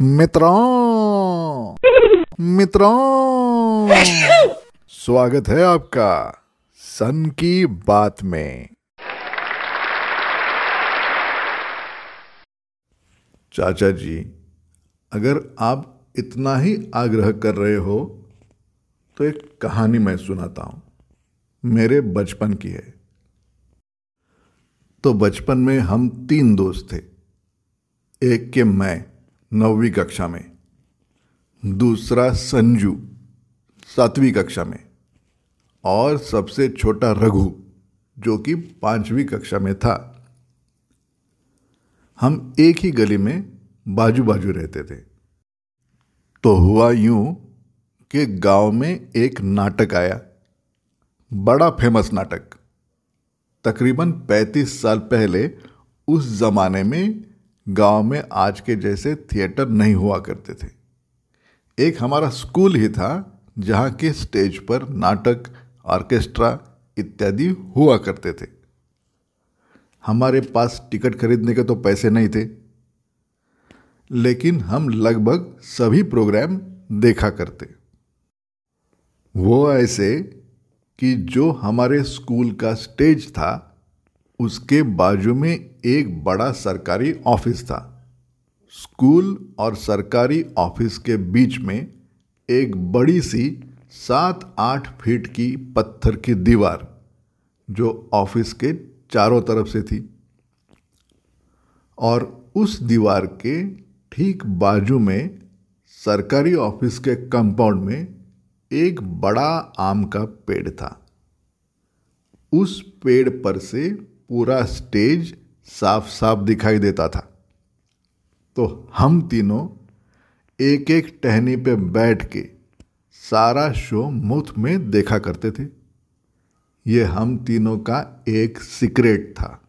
मित्रों। मित्रों। स्वागत है आपका सन की बात में। चाचा जी, अगर आप इतना ही आग्रह कर रहे हो तो एक कहानी मैं सुनाता हूँ। मेरे बचपन की है। तो बचपन में हम तीन दोस्त थे। एक के मैं नौवीं कक्षा में। दूसरा संजू, सातवीं कक्षा में। और सबसे छोटा रघु, जो कि पांचवी कक्षा में था। हम एक ही गली में बाजू बाजू रहते थे। तो हुआ यूँ कि गाँव में एक नाटक आया। बड़ा फ़ेमस नाटक। तकरीबन 35 साल पहले उस जमाने में गाँव में आज के जैसे थिएटर नहीं हुआ करते थे। एक हमारा स्कूल ही था, जहाँ के स्टेज पर नाटक, ऑर्केस्ट्रा इत्यादि हुआ करते थे। हमारे पास टिकट खरीदने के तो पैसे नहीं थे, लेकिन हम लगभग सभी प्रोग्राम देखा करते। वो ऐसे कि जो हमारे स्कूल का स्टेज था उसके बाजू में एक बड़ा सरकारी ऑफ़िस था। स्कूल और सरकारी ऑफ़िस के बीच में एक बड़ी सी सात आठ फीट की पत्थर की दीवार, जो ऑफ़िस के चारों तरफ़ से थी। और उस दीवार के ठीक बाजू में सरकारी ऑफ़िस के कंपाउंड में एक बड़ा आम का पेड़ था। उस पेड़ पर से पूरा स्टेज साफ़ साफ़ दिखाई देता था। तो हम तीनों एक एक टहनी पे बैठ के सारा शो मुफ़्त में देखा करते थे। ये हम तीनों का एक सीक्रेट था।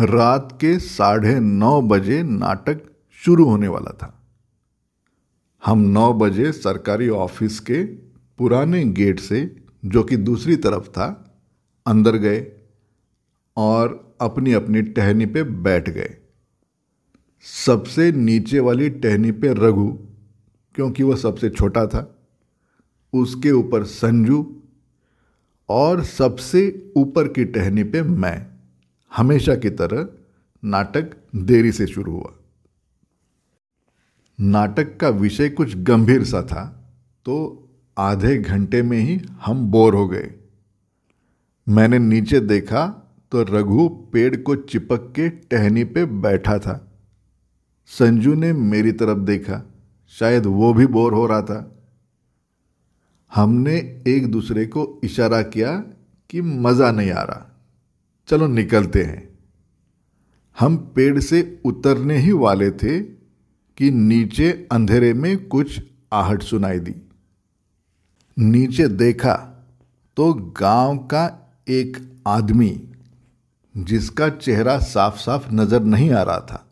रात के साढ़े नौ बजे नाटक शुरू होने वाला था। हम नौ बजे सरकारी ऑफ़िस के पुराने गेट से, जो कि दूसरी तरफ़ था अंदर गए और अपनी अपनी टहनी पे बैठ गए। सबसे नीचे वाली टहनी पे रघु, क्योंकि वह सबसे छोटा था, उसके ऊपर संजू और सबसे ऊपर की टहनी पे मैं। हमेशा की तरह नाटक देरी से शुरू हुआ। नाटक का विषय कुछ गंभीर सा था तो आधे घंटे में ही हम बोर हो गए। मैंने नीचे देखा तो रघु पेड़ को चिपक के टहनी पे बैठा था। संजू ने मेरी तरफ़ देखा। शायद वो भी बोर हो रहा था। हमने एक दूसरे को इशारा किया कि मज़ा नहीं आ रहा। चलो निकलते हैं। हम पेड़ से उतरने ही वाले थे कि नीचे अंधेरे में कुछ आहट सुनाई दी। नीचे देखा तो गाँव का एक आदमी जिसका चेहरा साफ़ साफ़ नज़र नहीं आ रहा था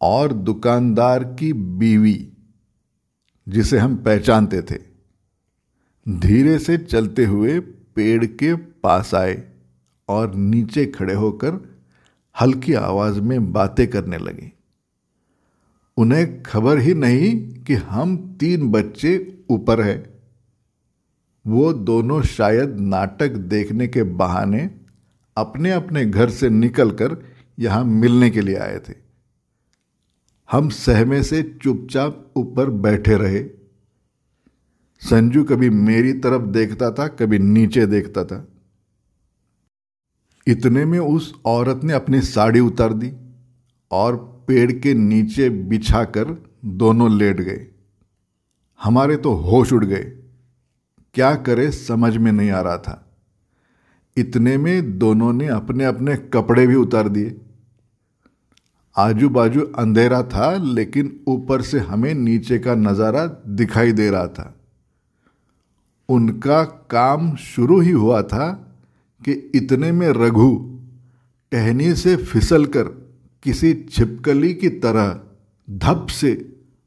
और दुकानदार की बीवी जिसे हम पहचानते थे, धीरे से चलते हुए पेड़ के पास आए और नीचे खड़े होकर हल्की आवाज़ में बातें करने लगे। उन्हें खबर ही नहीं कि हम तीन बच्चे ऊपर हैं। वो दोनों शायद नाटक देखने के बहाने अपने अपने घर से निकलकर यहाँ मिलने के लिए आए थे। हम सहमे से चुपचाप ऊपर बैठे रहे। संजू कभी मेरी तरफ़ देखता था, कभी नीचे देखता था। इतने में उस औरत ने अपनी साड़ी उतार दी और पेड़ के नीचे बिछाकर दोनों लेट गए। हमारे तो होश उड़ गए। क्या करे समझ में नहीं आ रहा था। इतने में दोनों ने अपने अपने कपड़े भी उतार दिए। आजू बाजू अंधेरा था, लेकिन ऊपर से हमें नीचे का नज़ारा दिखाई दे रहा था। उनका काम शुरू ही हुआ था कि इतने में रघु टहनी से फिसलकर किसी छिपकली की तरह धप से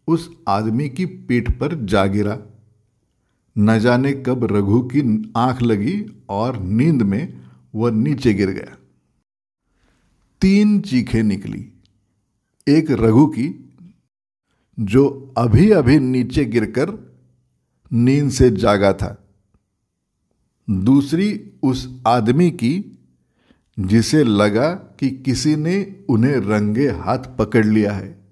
उस आदमी की पीठ पर जा गिरा। न जाने कब रघु की आँख लगी और नींद में वह नीचे गिर गया। तीन चीखें निकली। एक रघु की, जो अभी अभी नीचे गिरकर नींद से जागा था। दूसरी उस आदमी की, जिसे लगा कि किसी ने उन्हें रंगे हाथ पकड़ लिया है।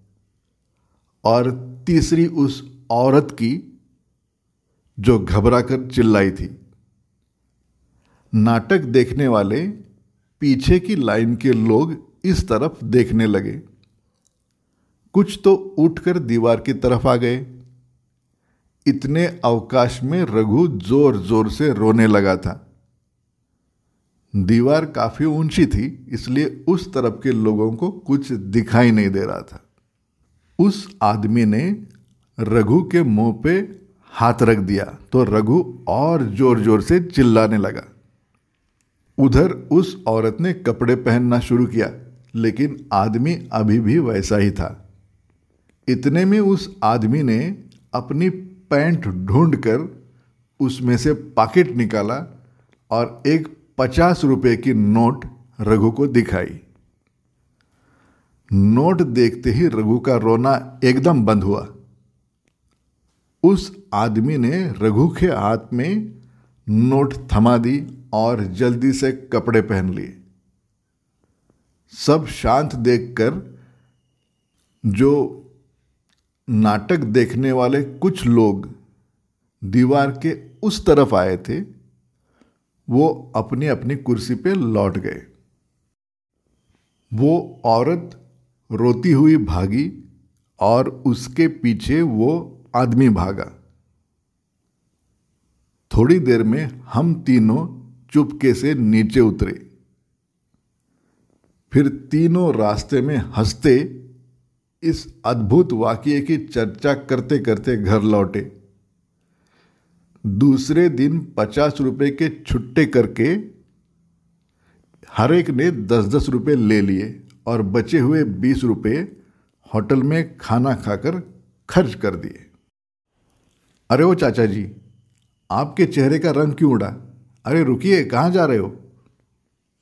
और तीसरी उस औरत की जो घबराकर चिल्लाई थी। नाटक देखने वाले पीछे की लाइन के लोग इस तरफ़ देखने लगे। कुछ तो उठकर दीवार की तरफ़ आ गए। इतने अवकाश में रघु ज़ोर ज़ोर से रोने लगा था। दीवार काफ़ी ऊँची थी, इसलिए उस तरफ़ के लोगों को कुछ दिखाई नहीं दे रहा था। उस आदमी ने रघु के मुँह पे हाथ रख दिया तो रघु और ज़ोर ज़ोर से चिल्लाने लगा। उधर उस औरत ने कपड़े पहनना शुरू किया, लेकिन आदमी अभी भी वैसा ही था। इतने में उस आदमी ने अपनी पैंट ढूंढकर उसमें से पॉकेट निकाला और एक पचास रुपए की नोट रघु को दिखाई। नोट देखते ही रघु का रोना एकदम बंद हुआ। उस आदमी ने रघु के हाथ में नोट थमा दी और जल्दी से कपड़े पहन लिए। सब शांत देखकर, जो नाटक देखने वाले कुछ लोग दीवार के उस तरफ़ आए थे, वो अपनी अपनी कुर्सी पे लौट गए। वो औरत रोती हुई भागी और उसके पीछे वो आदमी भागा। थोड़ी देर में हम तीनों चुपके से नीचे उतरे। फिर तीनों रास्ते में हँसते इस अद्भुत वाक्य की चर्चा करते करते घर लौटे। दूसरे दिन पचास रुपए के छुट्टे करके हर एक ने दस दस रुपये ले लिए और बचे हुए बीस रुपये होटल में खाना खाकर खर्च कर दिए। अरे वो चाचा जी, आपके चेहरे का रंग क्यों उड़ा? अरे रुकिए, कहाँ जा रहे हो?